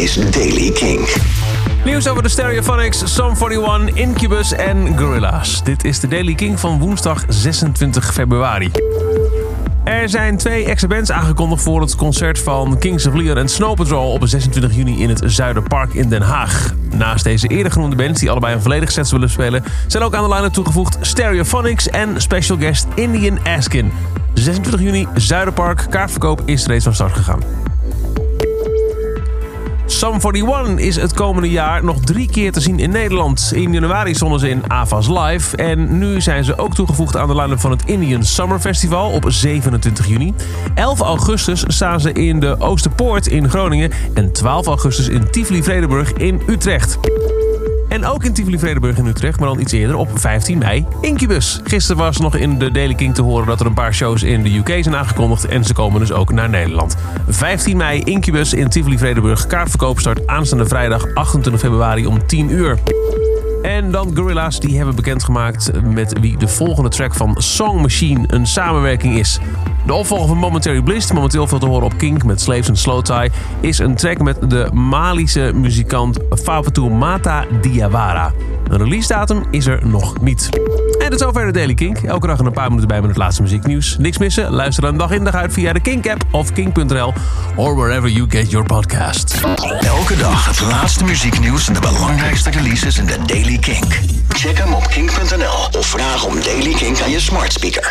is Daily King. Nieuws over de Stereophonics, Sum 41, Incubus en Gorillaz. Dit is de Daily King van woensdag 26 februari. Er zijn twee extra bands aangekondigd voor het concert van Kings of Leon en Snow Patrol op 26 juni in het Zuiderpark in Den Haag. Naast deze eerder genoemde bands, die allebei een volledig set willen spelen, zijn ook aan de line toegevoegd Stereophonics en special guest Indian Askin. 26 juni, Zuiderpark, kaartverkoop is reeds van start gegaan. Sum 41 is het komende jaar nog drie keer te zien in Nederland. In januari stonden ze in Avas Live. En nu zijn ze ook toegevoegd aan de line-up van het Indian Summer Festival op 27 juni. 11 augustus staan ze in de Oosterpoort in Groningen. En 12 augustus in Tivoli-Vredenburg in Utrecht. En ook in Tivoli-Vredenburg in Utrecht, maar dan iets eerder op 15 mei, Incubus. Gisteren was nog in de Daily King te horen dat er een paar shows in de UK zijn aangekondigd. En ze komen dus ook naar Nederland. 15 mei, Incubus in Tivoli-Vredenburg. Kaartverkoop start aanstaande vrijdag 28 februari om 10 uur. En dan Gorillaz, die hebben bekendgemaakt met wie de volgende track van Song Machine een samenwerking is. De opvolger van Momentary Bliss, momenteel veel te horen op Kink met Slaves en Slow Tie, is een track met de Malische muzikant Favatou Mata Diawara. Een release datum is er nog niet. En tot zover de Daily Kink. Elke dag een paar minuten bij met het laatste muzieknieuws. Niks missen? Luister dan dag in dag uit via de Kink-app of kink.nl or wherever you get your podcasts. Elke dag het laatste muzieknieuws en de belangrijkste releases in de Daily King. Check hem op kink.nl of vraag om Daily King aan je smart speaker.